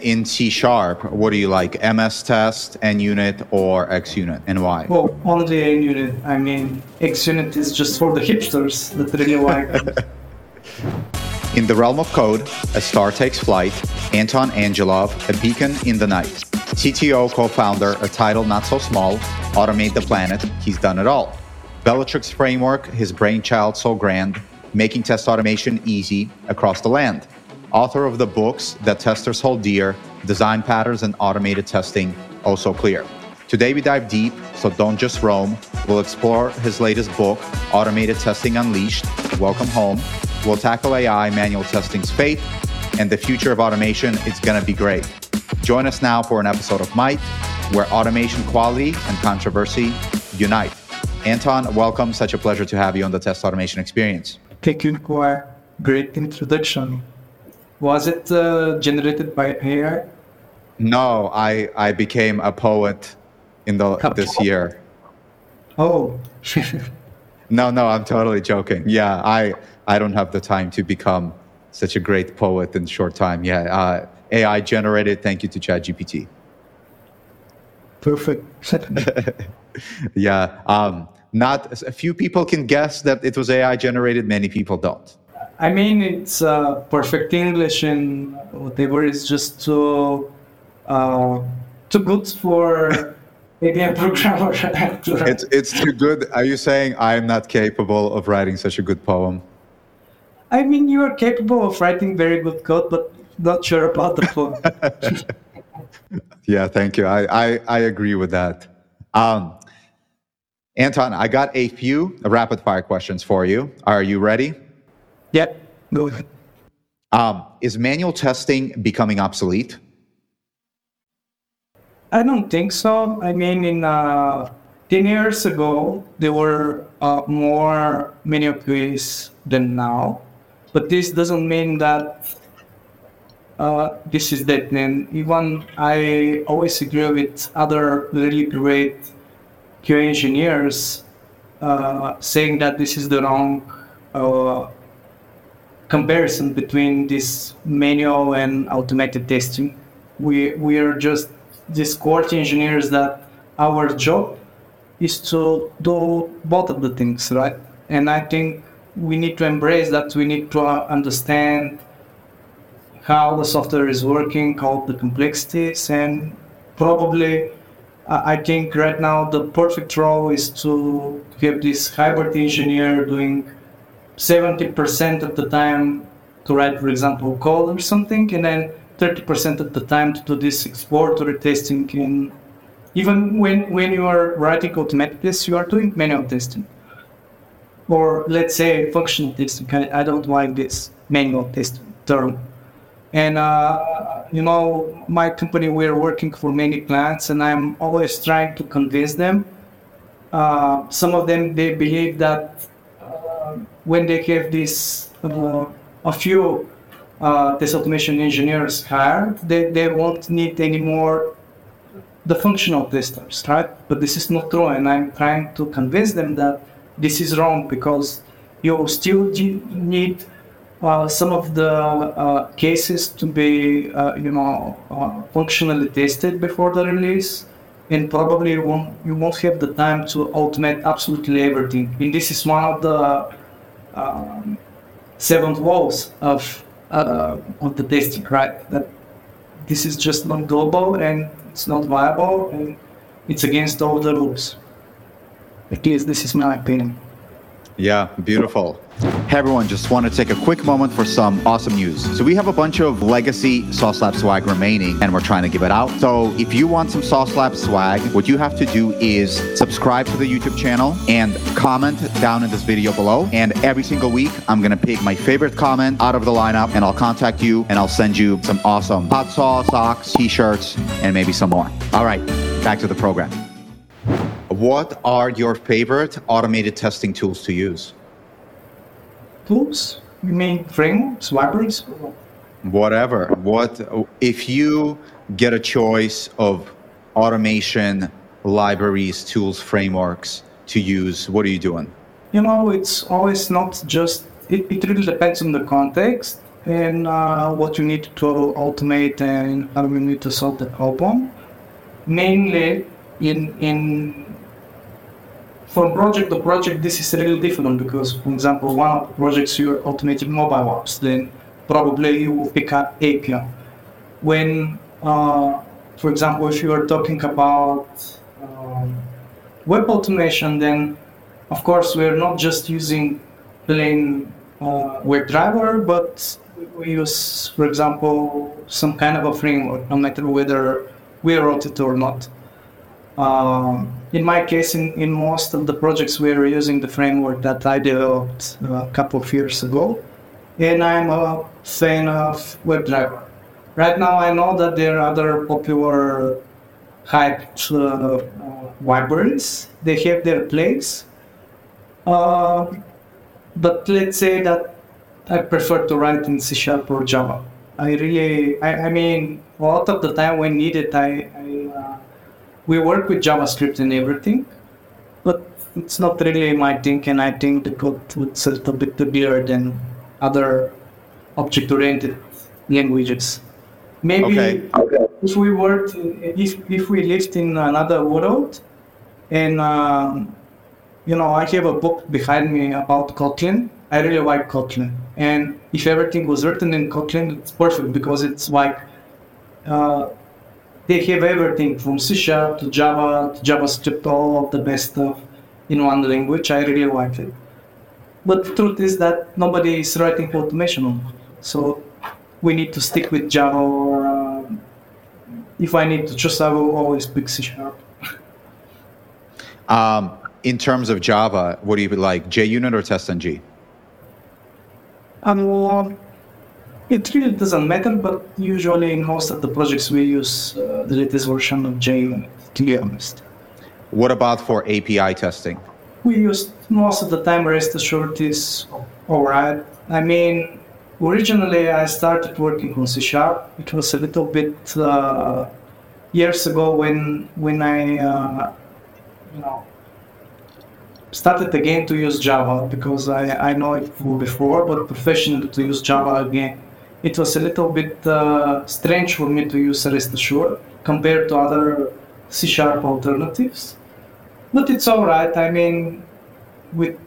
In C Sharp, what do you like? MS Test, NUnit, or XUnit, and why? Well, only NUnit. I mean, XUnit is just for the hipsters that really like it. In the realm of code, a star takes flight, Anton Angelov, a beacon in the night. CTO, co-founder, a title not so small, automate the planet, he's done it all. Bellatrix framework, his brainchild so grand, making test automation easy across the land. Author of the books that testers hold dear, design patterns and automated testing, also clear. Today we dive deep, so don't just roam. We'll explore his latest book, Automated Testing Unleashed. Welcome home. We'll tackle AI, manual testing's fate, and the future of automation. It's gonna be great. Join us now for an episode of Might, where automation quality and controversy unite. Anton, welcome. Such a pleasure to have you on the Test Automation Experience. Thank you for great introduction. Was it uh, generated by AI? No, I, I became a poet in the this year. Oh. no, no, I'm totally joking. Yeah, I I don't have the time to become such a great poet in short time. Yeah, uh, AI generated. Thank you to ChatGPT. Perfect. yeah. Um, not a few people can guess that it was AI generated. Many people don't. I mean, it's uh, perfect English and whatever is just too uh, too good for maybe a programmer. it's it's too good. Are you saying I'm not capable of writing such a good poem? I mean, you are capable of writing very good code, but not sure about the poem. yeah, thank you. I, I, I agree with that. Um, Anton, I got a few rapid fire questions for you. Are you ready? Yep, go ahead. Um, is manual testing becoming obsolete? I don't think so. I mean, in uh, 10 years ago, there were uh, more manual QAs than now. But this doesn't mean that uh, this is dead. And even I always agree with other really great QA engineers uh, saying that this is the wrong uh, comparison between this manual and automated testing. We we are just these quality engineers that our job is to do both of the things, right? And I think we need to embrace that. We need to uh, understand how the software is working, how the complexities, and probably I think right now the perfect role is to have this hybrid engineer doing 70% of the time to write, for example, code or something, and then 30% of the time to do this exploratory testing. And even when, when you are writing automatic tests, you are doing manual testing. Or let's say functional testing. I don't like this manual testing term. And, uh, you know, my company, we're working for many clients, and I'm always trying to convince them. Uh, some of them, they believe that when they have this uh, a few uh, test automation engineers hired, they, they won't need anymore the functional testers, right? But this is not true, and I'm trying to convince them that this is wrong because you still need uh, some of the uh, cases to be, uh, you know, uh, functionally tested before the release, and probably you won't, you won't have the time to automate absolutely everything. And this is one of the um, seventh walls of uh, of the district, right? That this is just not doable and it's not viable and it's against all the rules. At least this is my opinion. Yeah, beautiful. Hey everyone, just want to take a quick moment for some awesome news. So we have a bunch of legacy Sauce Lab swag remaining and we're trying to give it out. So if you want some Sauce Lab swag, what you have to do is subscribe to the YouTube channel and comment down in this video below. And every single week, I'm going to pick my favorite comment out of the lineup and I'll contact you and I'll send you some awesome hot sauce, socks, t-shirts, and maybe some more. All right, back to the program. What are your favorite automated testing tools to use? Tools? You mean frameworks, libraries? Whatever. What if you get a choice of automation libraries, tools, frameworks to use? What are you doing? You know, it's always not just. It, it really depends on the context. and uh, what you need to automate and how you need to solve the problem. Mainly in in from project to project, this is really different because, for example, one of the projects you're automating mobile apps, then probably you will pick Appium. When, uh, for example, if you are talking about um, web automation, then of course we're not just using plain uh, WebDriver, but we use, for example, some kind of a framework, no matter whether we wrote it or not. Um, in my case, in, in most of the projects, we're using the framework that I developed a couple of years ago, and I'm a fan of WebDriver. Right now, I know that there are other popular hyped uh, uh, libraries. They have their place, uh, but let's say that I prefer to write in C Sharp or Java. I really, I, I mean, a lot of the time when needed, I, uh, we work with JavaScript and everything, but it's not really my thing, and I think the code would a little bit better than other object-oriented languages. Maybe Okay. if we worked, if if we lived in another world, and um, you know, I have a book behind me about Kotlin. I really like Kotlin, and if everything was written in Kotlin, it's perfect because it's like uh, they have everything from C Sharp to Java to JavaScript, all of the best stuff in one language. I really like it. But the truth is that nobody is writing automation on. So we need to stick with Java or uh, if I need to choose, I will always pick C Sharp. Um, in terms of Java, what do you like, JUnit or TestNG? Um, it really doesn't matter, but usually in most of the projects we use uh, the latest version of JUnit, to be honest. What about for API testing? We use most of the time rest assured is alright. I mean, originally I started working on C Sharp. It was a little bit uh, years ago when when I uh, you know started again to use Java because I, I know it before, but professionally to use Java again, it was a little bit uh, strange for me to use rest assured compared to other C Sharp alternatives. But it's all right. I mean, with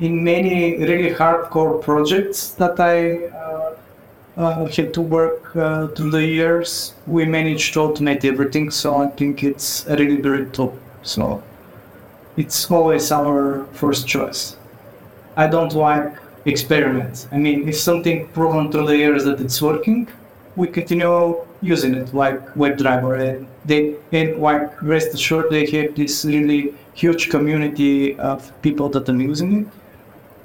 in many really hardcore projects that I uh, uh, had to work uh, through the years, we managed to automate everything. So I think it's a really very top. So it's always our first choice. I don't like experiments. I mean, if something proven through the years that it's working, we continue using it like WebDriver. And they and like rest assured they have this really huge community of people that are using it.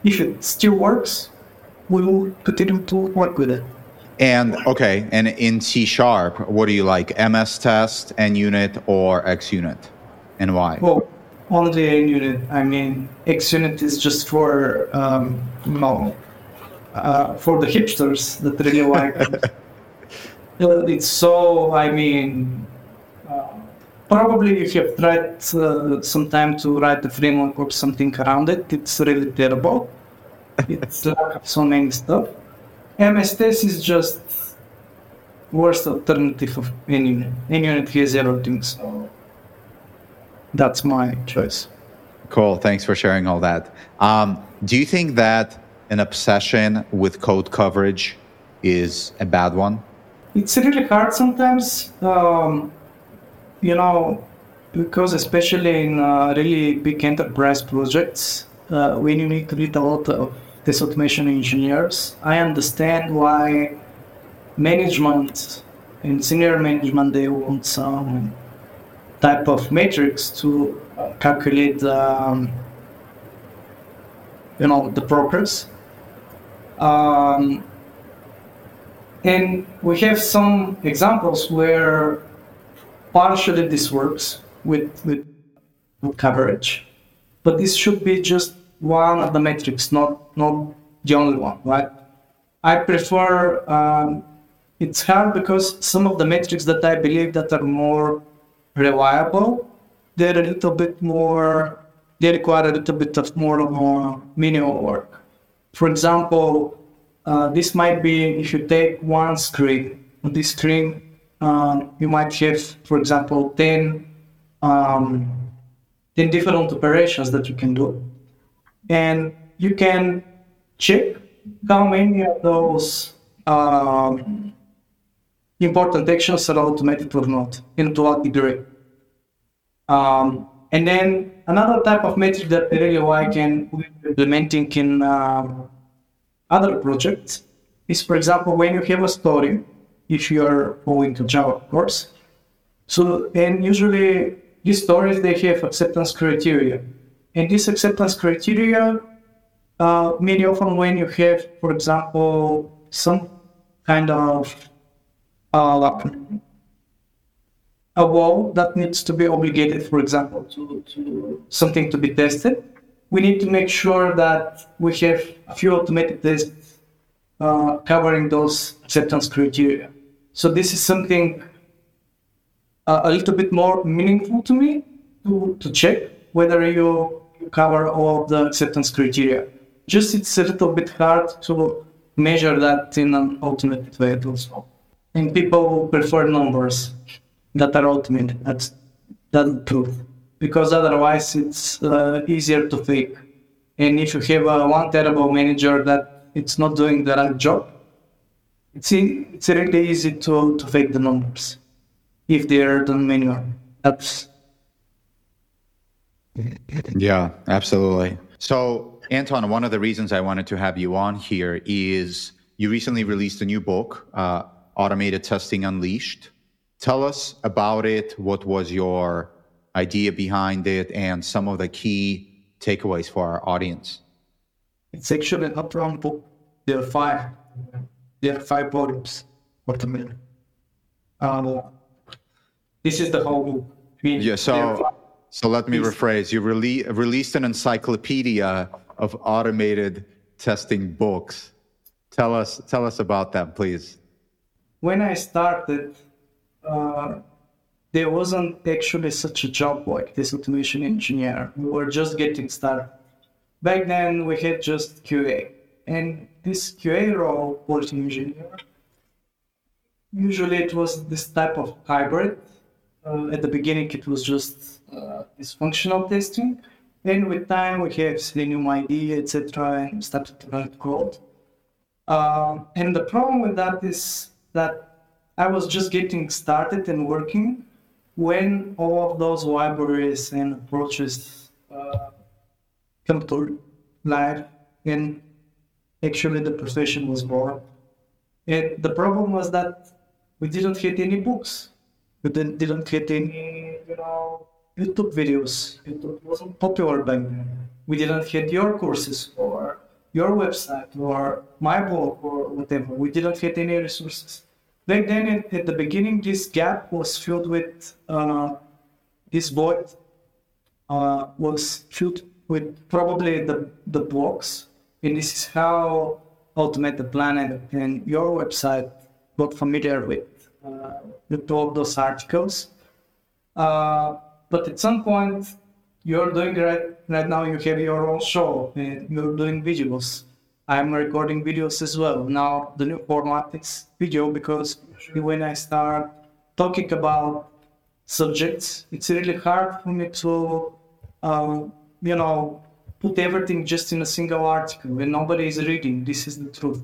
If it still works, we will continue to work with it. And okay, and in C Sharp, what do you like, MS Test, NUnit, or XUnit, and why? Well, only NUnit. I mean, XUnit is just for um, you uh, for the hipsters that really like. it. it's so. I mean, uh, probably if you have tried uh, some time to write the framework or something around it, it's really terrible. It's lack of so many stuff. MS Test is just worst alternative of NUnit. unit has everything, so that's my choice. Cool. Thanks for sharing all that. Um, do you think that an obsession with code coverage is a bad one? It's really hard sometimes, um, you know, because especially in uh, really big enterprise projects, uh, when you need to read a lot of test automation engineers, I understand why management and senior management they want some type of matrix to calculate um, you know the progress. Um, and we have some examples where partially this works with, with with coverage but this should be just one of the metrics not not the only one right? I prefer um, it's hard because some of the metrics that i believe that are more reliable, they're a little bit more, they require a little bit of more, more manual work. For example, uh, this might be if you take one screen. This screen, um, you might have, for example, 10, um, 10 different operations that you can do. And you can check how many of those um, important actions are automated or not, and to what degree. Um, and then another type of metric that I really like and implementing in uh, other projects is, for example, when you have a story, if you are going to Jira, of course. So, and usually these stories, they have acceptance criteria. And this acceptance criteria, uh, many often when you have, for example, some kind of uh, a wall that needs to be obligated, for example, to, to something to be tested, we need to make sure that we have a few automated tests uh, covering those acceptance criteria. So this is something uh, a little bit more meaningful to me to, to check whether you cover all the acceptance criteria. Just it's a little bit hard to measure that in an automated way also. And people prefer numbers that are ultimate. That's that's truth. Because otherwise, it's uh, easier to fake. And if you have a one terrible manager that it's not doing the right job, it's it's really easy to, to fake the numbers if they're done manually. That's yeah, absolutely. So, Anton, one of the reasons I wanted to have you on here is you recently released a new book, uh, Automated Testing Unleashed. Tell us about it. What was your idea behind it, and some of the key takeaways for our audience? It's actually an upfront book. There are five. There are five volumes. What a minute. Um, this is the whole book. yeah. So, so let me rephrase. You rele- released an encyclopedia of automated testing books. Tell us, tell us about that, please. When I started uh, there wasn't actually such a job like this automation engineer. We were just getting started. Back then, we had just QA. And this QA role, quality engineer, usually it was this type of hybrid. Uh, at the beginning, it was just uh, this functional testing. And with time, we have Selenium IDE, etc., and started to write code. Uh, and the problem with that is that I was just getting started and working when all of those libraries and approaches uh, come to life and actually the profession was born. And the problem was that we didn't get any books. We didn't, didn't get any, you know, YouTube videos. YouTube wasn't popular back then. We didn't get your courses or your website or my blog or whatever. We didn't get any resources. Back then, at, at the beginning, this gap was filled with uh, this void uh, was filled with probably the the blocks, and this is how Automate the Planet and your website got familiar with uh, with all those articles. Uh, but at some point, you're doing right right now. You have your own show you're doing visuals I'm recording videos as well. Now the new format is video because when I start talking about subjects, it's really hard for me to, um, you know, put everything just in a single article when nobody is reading. This is the truth.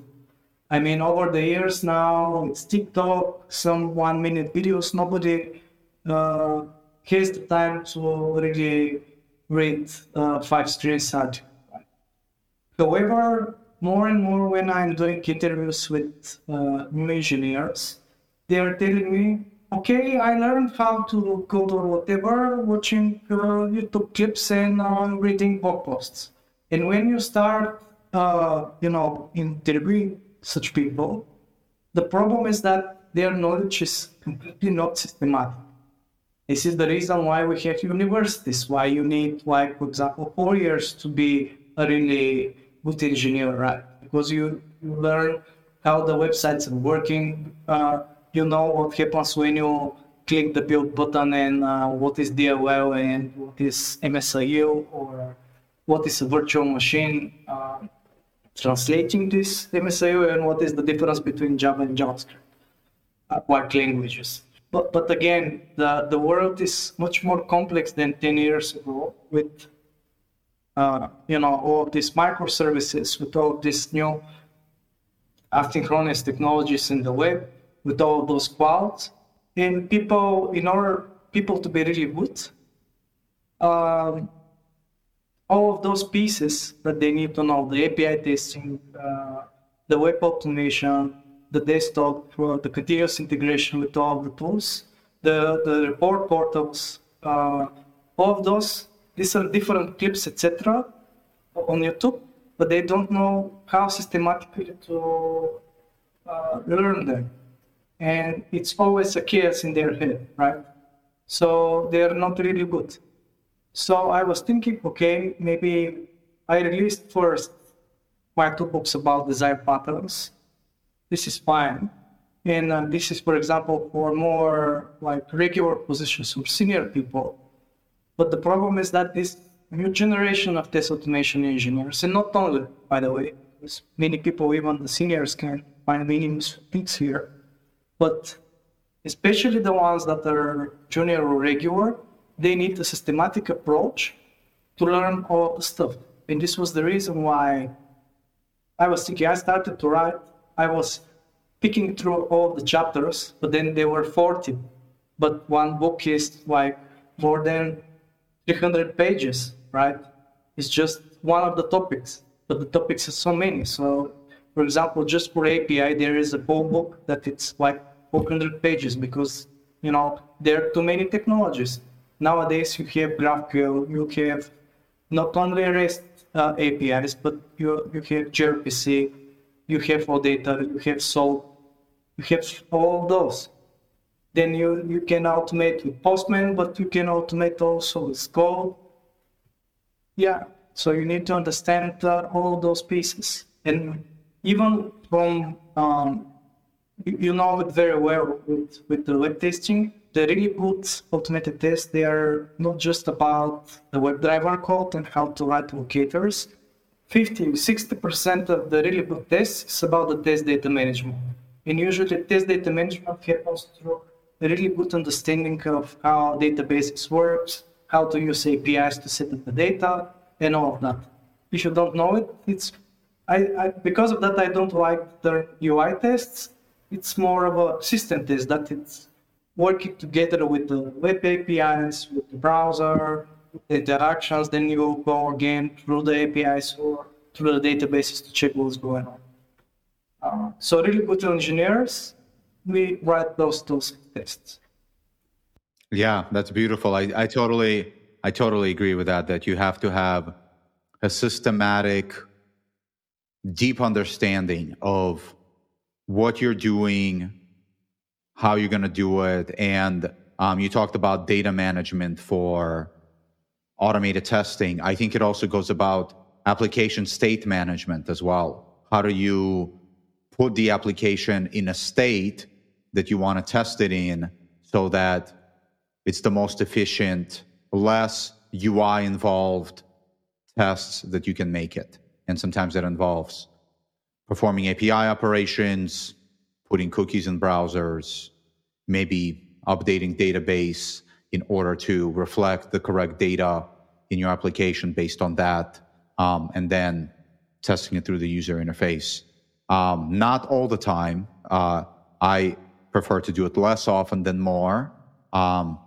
I mean, over the years now, it's TikTok, some one minute videos, nobody uh, has the time to really read uh, five streams article. However, more and more when I'm doing interviews with uh, new engineers, they are telling me, okay, I learned how to code or whatever, watching uh, YouTube clips and uh, reading blog posts. And when you start, uh, you know, interviewing such people, the problem is that their knowledge is completely not systematic. This is the reason why we have universities, why you need, like, for example, four years to be a really good engineer, right? Because you, learn how the websites are working. Uh, you know what happens when you click the build button and uh, what is DLL and what is MSIL or what is a virtual machine. Uh, translating this MSIL and what is the difference between Java and JavaScript, uh, like languages. But, but again, the, the world is much more complex than 10 years ago with, uh, you know, all these microservices, with all these new asynchronous technologies in the web, with all those clouds. And people, in order people to be really good, um, all of those pieces that they need to know, the API testing, uh, the web automation, the desktop, the continuous integration with all the tools, the, the report portals, uh, all of those, these are different clips, etc. on YouTube, but they don't know how systematically to uh, learn them. And it's always a chaos in their head, right? So they're not really good. So I was thinking, okay, maybe I released first my two books about design patterns this is fine. And uh, this is, for example, for more like regular positions or senior people. But the problem is that this new generation of test automation engineers, and not only, by the way, many people, even the seniors, can find meanings things here, but especially the ones that are junior or regular, they need a systematic approach to learn all the stuff. And this was the reason why I was thinking, I started to write I was picking through all the chapters, but then there were 40. But one book is like more than 300 pages, right? It's just one of the topics, but the topics are so many. So, for example, just for API, there is a whole book that it's like 400 pages because, you know, there are too many technologies. Nowadays, you have GraphQL, you have not only REST uh, APIs, but you, you have gRPC, you have OData, you have SOAP, you have all those. Then you, you can automate with Postman, but you can automate also with code. Yeah, so you need to understand all those pieces. And even from, um, you, you know it very well with, with the web testing, the really good automated tests, they are not just about the WebDriver code and how to write locators, 50 60% of the really good tests is about the test data management. And usually test data management happens through a really good understanding of how databases works, how to use APIs to set up the data, and all of that. If you don't know it, it's I, I because of that I don't like the UI tests. It's more of a system test that it's working together with the web APIs, with the browser, interactions, then you go again through the APIs or through the databases to check what's going on. Uh, so really good engineers, we write those those tests. Yeah, that's beautiful. I, I totally I totally agree with that. That you have to have a systematic, deep understanding of what you're doing, how you're going to do it, and um, you talked about data management for automated testing. I think it also goes about application state management as well. How do you put the application in a state that you want to test it in so that it's the most efficient, less UI involved tests that you can make it. And sometimes that involves performing API operations, putting cookies in browsers, maybe updating database, in order to reflect the correct data in your application based on that, um, and then testing it through the user interface. Um, not all the time. Uh, I prefer to do it less often than more, um,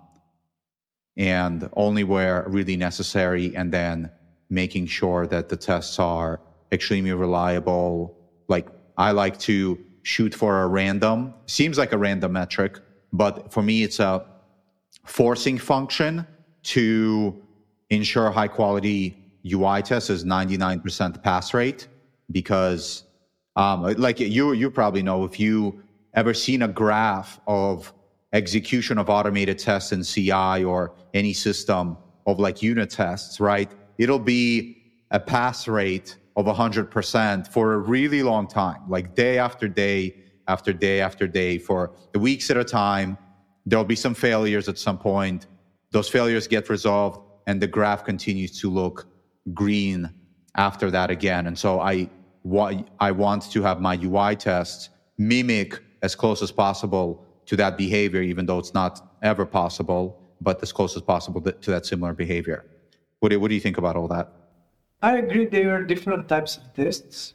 and only where really necessary, and then making sure that the tests are extremely reliable. Like I like to shoot for a random, seems like a random metric, but for me, it's a forcing function to ensure high quality UI tests is 99% pass rate because um, like you you probably know if you ever seen a graph of execution of automated tests in CI or any system of like unit tests, right? It'll be a pass rate of 100% for a really long time, like day after day after day after day for the weeks at a time There'll be some failures at some point. Those failures get resolved, and the graph continues to look green after that again. And so I I want to have my UI tests mimic as close as possible to that behavior, even though it's not ever possible, but as close as possible to that similar behavior. What do, what do you think about all that? I agree. There are different types of tests.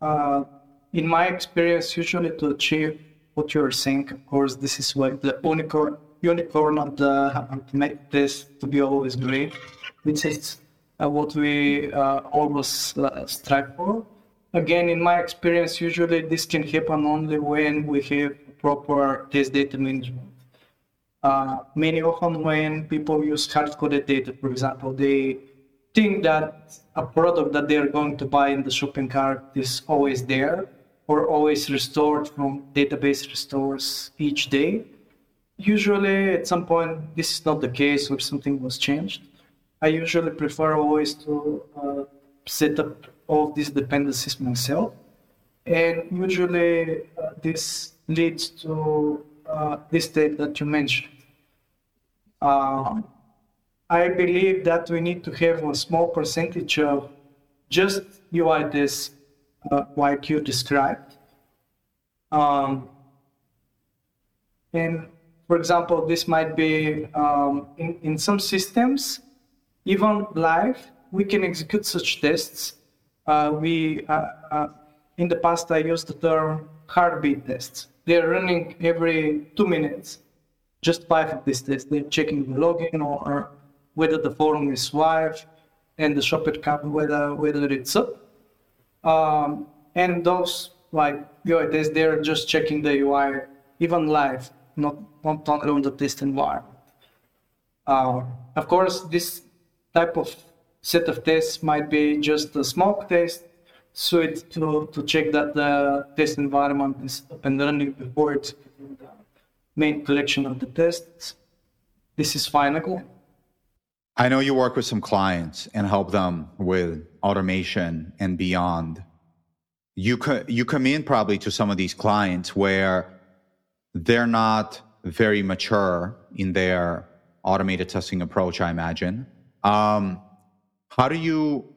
Uh, in my experience, usually to achieve what you're saying, of course, this is like the unicorn, unicorn of the make this to be always great, which is uh, what we uh, always uh, strive for. Again, in my experience, usually this can happen only when we have proper test data management. Uh, many often when people use hard-coded data, for example, they think that a product that they're going to buy in the shopping cart is always there or always restored from database restores each day. Usually, at some point, this is not the case or something was changed. I usually prefer always to uh, set up all these dependencies myself. And usually, uh, this leads to uh, this state that you mentioned. Uh, I believe that we need to have a small percentage of just UI tests like you described. Um, and for example, this might be um, in, in some systems, even live, we can execute such tests. Uh, we, uh, uh in the past, I used the term heartbeat tests. They're running every two minutes, just five of these tests. They're checking the login or whether the forum is live and the shopper account whether whether it's up. Um, and those like UI tests, they're just checking the UI even live, not not on the test environment. Uh, of course, this type of set of tests might be just a smoke test so suite to, to check that the test environment is up and running before it's the main collection of the tests. This is final. I know you work with some clients and help them with automation and beyond. You co- you come in probably to some of these clients where they're not very mature in their automated testing approach. I imagine. Um, how do you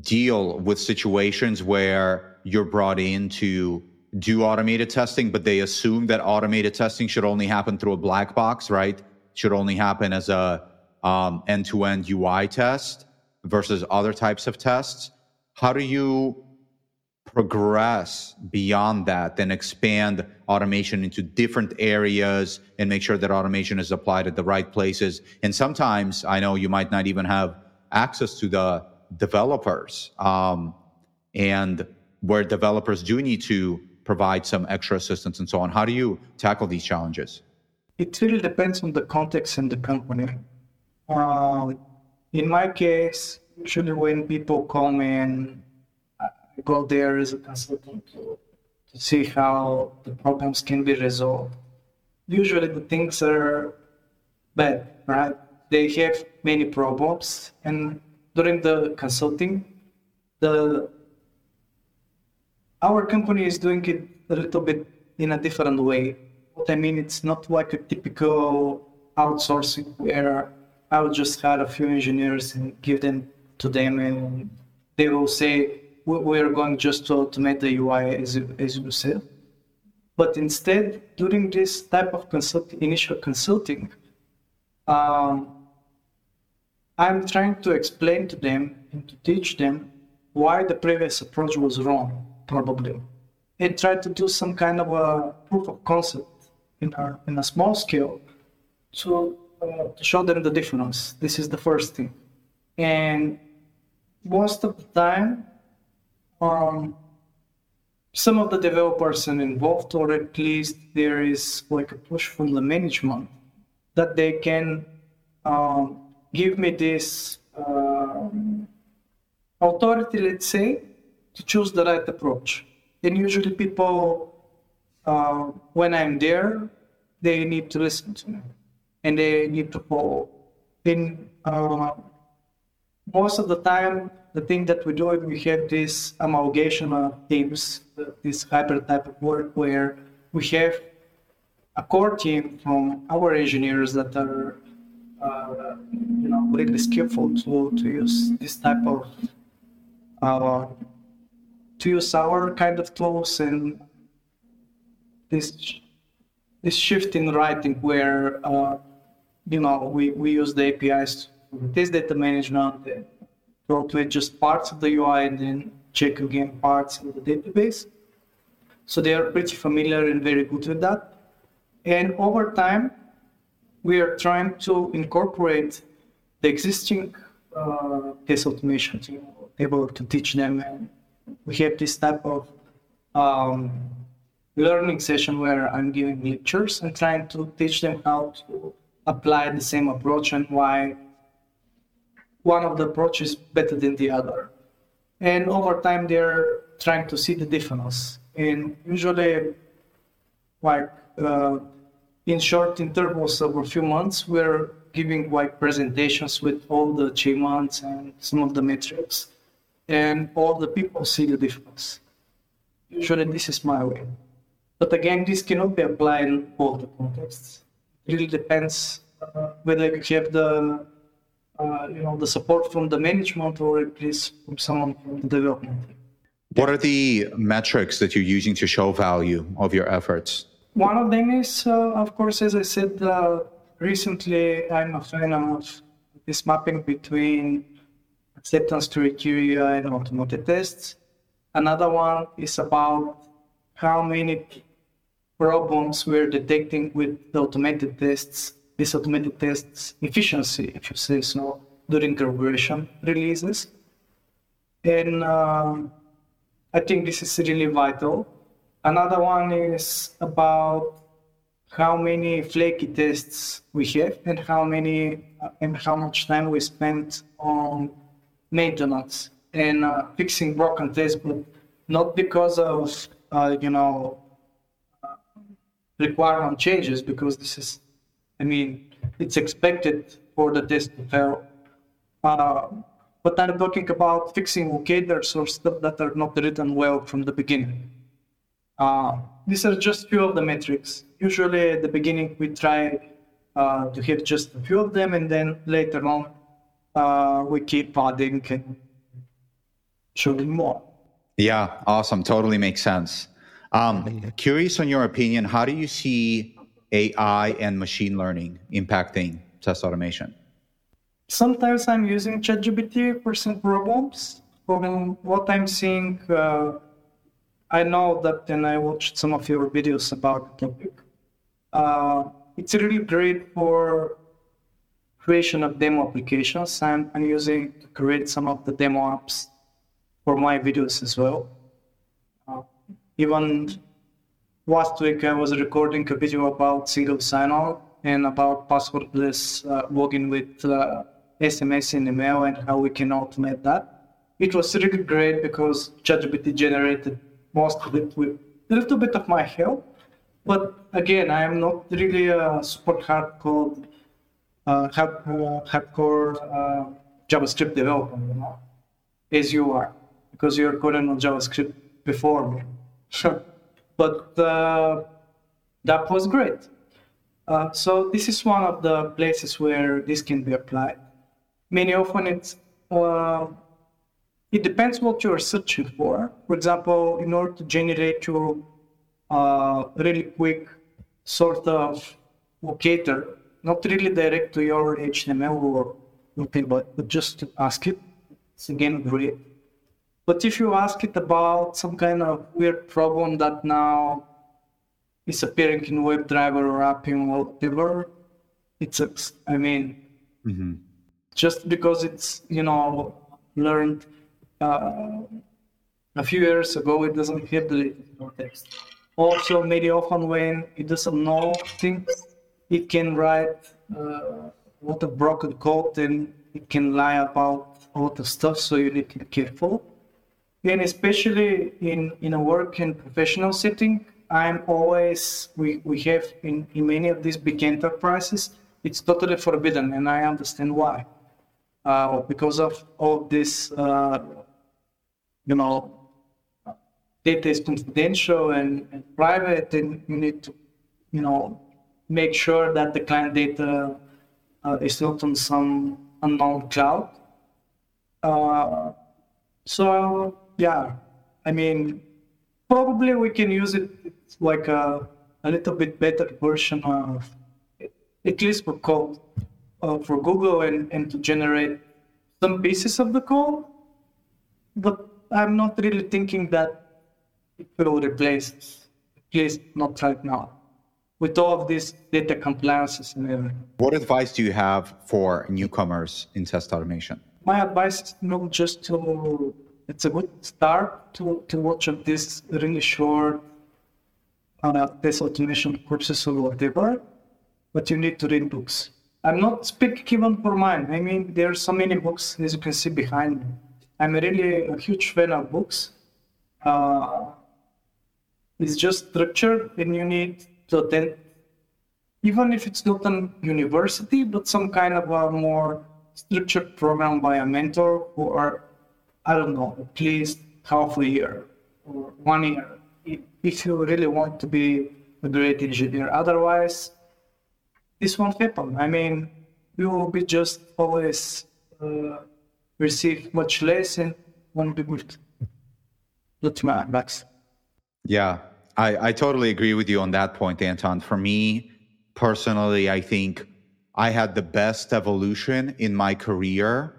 deal with situations where you're brought in to do automated testing, but they assume that automated testing should only happen through a black box, right? Should only happen as a um, end-to-end UI test versus other types of tests. How do you progress beyond that, and expand automation into different areas and make sure that automation is applied at the right places? And sometimes I know you might not even have access to the developers, um, and where developers do need to provide some extra assistance and so on. How do you tackle these challenges? It really depends on the context and the company. Uh, in my case, usually when people come in, I go there as a consultant to, to see how the problems can be resolved. Usually the things are bad, right? They have many problems, and during the consulting, the our company is doing it a little bit in a different way. What I mean, it's not like a typical outsourcing where I would just hire a few engineers and give them to them, and they will say, "We are going just to automate the UI," as you, as you said. But instead, during this type of consult- initial consulting, um, I'm trying to explain to them and to teach them why the previous approach was wrong, probably, and try to do some kind of a proof of concept in a, in a small scale to to show them the difference. This is the first thing. And most of the time, um, some of the developers are involved, or at least there is like a push from the management that they can um, give me this uh, authority, let's say, to choose the right approach. And usually, people, uh, when I'm there, they need to listen to me and they need to follow. In uh, most of the time, the thing that we do, is we have this amalgamation of teams, this hybrid type of work where we have a core team from our engineers that are, uh, you know, really skillful to, to use this type of uh, to use our kind of tools and this this shift in writing where uh, you know we, we use the APIs for test data management to automate just parts of the UI and then check again parts in the database. So they are pretty familiar and very good with that. And over time, we are trying to incorporate the existing uh, test automation to able to teach them. And we have this type of um, learning session where I'm giving lectures and trying to teach them how to apply the same approach and why one of the approaches better than the other. And over time, they're trying to see the difference. And usually, like uh, in short intervals over a few months, we're giving like presentations with all the achievements and some of the metrics, and all the people see the difference. Usually, this is my way. But again, this cannot be applied in all the contexts. It really depends whether you have the uh, you know the support from the management or at least from someone from the development. What are the metrics that you're using to show value of your efforts? One of them is, uh, of course, as I said uh, recently, I'm a fan of this mapping between acceptance criteria and automated tests. Another one is about how many problems we're detecting with the automated tests, these automated tests efficiency, if you say so, during regression releases. And uh, I think this is really vital. Another one is about how many flaky tests we have and how many uh, and how much time we spend on maintenance and uh, fixing broken tests, but not because of uh, you know requirement changes because this is, I mean, it's expected for the test to fail. Uh, but I'm talking about fixing locators or stuff that are not written well from the beginning. Uh, these are just few of the metrics. Usually at the beginning we try uh, to have just a few of them and then later on uh, we keep adding and showing more. Yeah, awesome. Totally makes sense. Um, curious on your opinion, how do you see AI and machine learning impacting test automation? Sometimes I'm using ChatGPT for some problems. From what I'm seeing, uh, I know that, and I watched some of your videos about the topic. Uh, it's really great for creation of demo applications. I'm, I'm using to create some of the demo apps for my videos as well. Even last week, I was recording a video about single sign-on and about passwordless uh, login with uh, SMS and email and how we can automate that. It was really great because ChatGPT generated most of it with a little bit of my help. But again, I am not really a super hardcore, uh, hard, uh, hardcore uh, JavaScript developer, you know, as you are, because you're coding on JavaScript before me. Sure. But uh, that was great. Uh, so this is one of the places where this can be applied. Many often it's uh, it depends what you're searching for. For example, in order to generate your uh, really quick sort of locator, not really direct to your HTML or but, but just to ask it, it's again great. But if you ask it about some kind of weird problem that now is appearing in WebDriver or Appium or whatever, it's, I mean, mm-hmm. just because it's, you know, learned uh, a few years ago, it doesn't have the context. Also, maybe often when it doesn't know things, it can write uh, a lot of broken code and it can lie about a lot of stuff, so you need to be careful and especially in in a work and professional setting i'm always we we have in in many of these big enterprises it's totally forbidden and i understand why. Uh, because of all this uh, you know data is confidential and, and, private and you need to you know make sure that the client data uh, is not on some unknown cloud. Uh, so yeah, I mean, probably we can use it like a, a little bit better version of, at least for code, uh, for Google and, and to generate some pieces of the code. But I'm not really thinking that it will replace, at least not right now, with all of these data compliances and everything. What advice do you have for newcomers in test automation? My advice is not just to it's a good start to, to watch this really short uh, test automation courses or whatever, but you need to read books. I'm not speaking even for mine. I mean, there are so many books, as you can see behind me. I'm really a huge fan of books. Uh, it's just structure, and you need to attend, even if it's not a university, but some kind of a more structured program by a mentor who are I don't know, at least half a year or one year if you really want to be a great engineer. Otherwise, this won't happen. I mean, you will be just always uh, receive much less and won't be good. That's my advice. Yeah, I, I totally agree with you on that point, Anton. For me personally, I think I had the best evolution in my career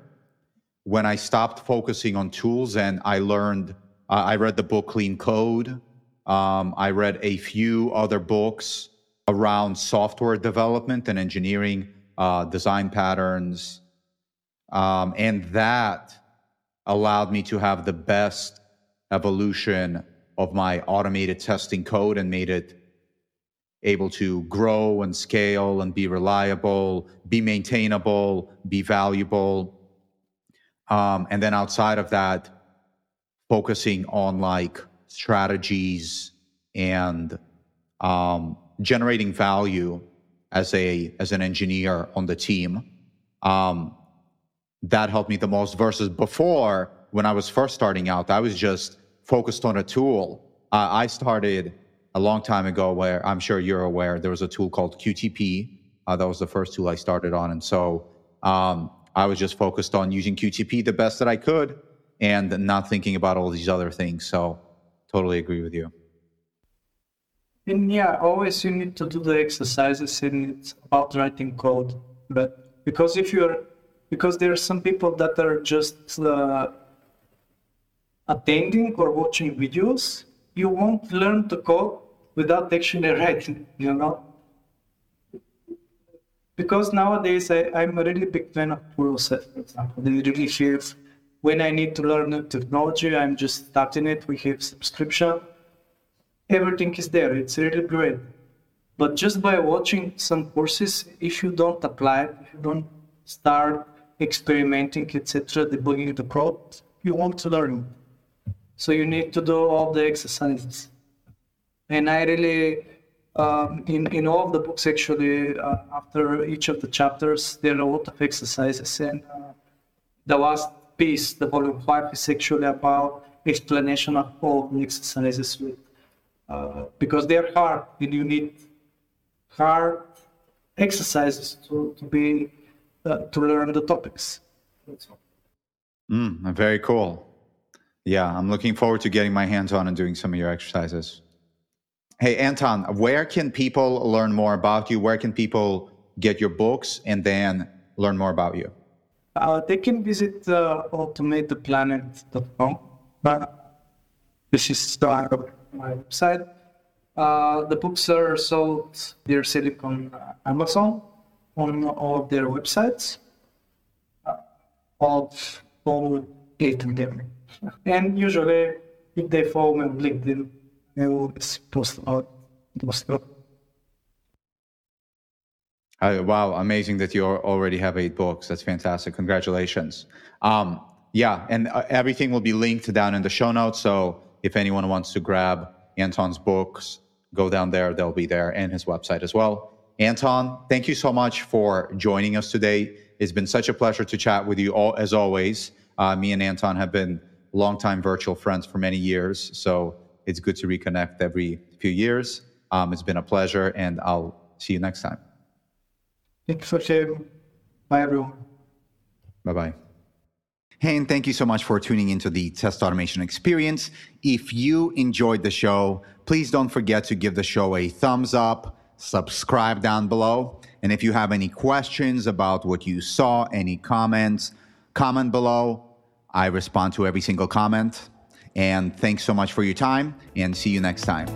when I stopped focusing on tools and I learned, uh, I read the book Clean Code. Um, I read a few other books around software development and engineering, uh, design patterns. Um, and that allowed me to have the best evolution of my automated testing code and made it able to grow and scale and be reliable, be maintainable, be valuable. Um, and then outside of that, focusing on like strategies and um, generating value as a as an engineer on the team. Um, that helped me the most versus before when I was first starting out, I was just focused on a tool. Uh, I started a long time ago where I'm sure you're aware there was a tool called QTP. Uh, that was the first tool I started on. And so um, I was just focused on using QTP the best that I could and not thinking about all these other things. So totally agree with you. And yeah, always you need to do the exercises and it's about writing code. But because if you're, because there are some people that are just uh, attending or watching videos, you won't learn to code without actually writing, you know? Because nowadays I, I'm a really big fan of Pluralsight, for example. They really have, when I need to learn new technology, I'm just starting it. We have subscription. Everything is there. It's really great. But just by watching some courses, if you don't apply if you don't start experimenting, etc., debugging the code, you want to learn. So you need to do all the exercises. And I really um, in, in all of the books, actually, uh, after each of the chapters, there are a lot of exercises. And uh, the last piece, the volume five, is actually about explanation of all the exercises with, uh, because they're hard and you need hard exercises to, to be uh, to learn the topics. Mm, very cool. Yeah, I'm looking forward to getting my hands on and doing some of your exercises. Hey, Anton, where can people learn more about you? Where can people get your books and then learn more about you? Uh, they can visit uh, automatetheplanet.com. But this is my website. Uh, the books are sold, they're selling on Amazon, on all of their websites. Uh, of all eight of them. And usually, if they follow me on LinkedIn, uh, wow, amazing that you already have eight books. That's fantastic. Congratulations. Um, yeah, and uh, everything will be linked down in the show notes. So if anyone wants to grab Anton's books, go down there. They'll be there and his website as well. Anton, thank you so much for joining us today. It's been such a pleasure to chat with you all, as always. Uh, me and Anton have been longtime virtual friends for many years. So it's good to reconnect every few years. Um, it's been a pleasure, and I'll see you next time. Thanks for sharing. Bye, everyone. Bye bye. Hey, and thank you so much for tuning into the Test Automation Experience. If you enjoyed the show, please don't forget to give the show a thumbs up, subscribe down below. And if you have any questions about what you saw, any comments, comment below. I respond to every single comment. And thanks so much for your time and see you next time.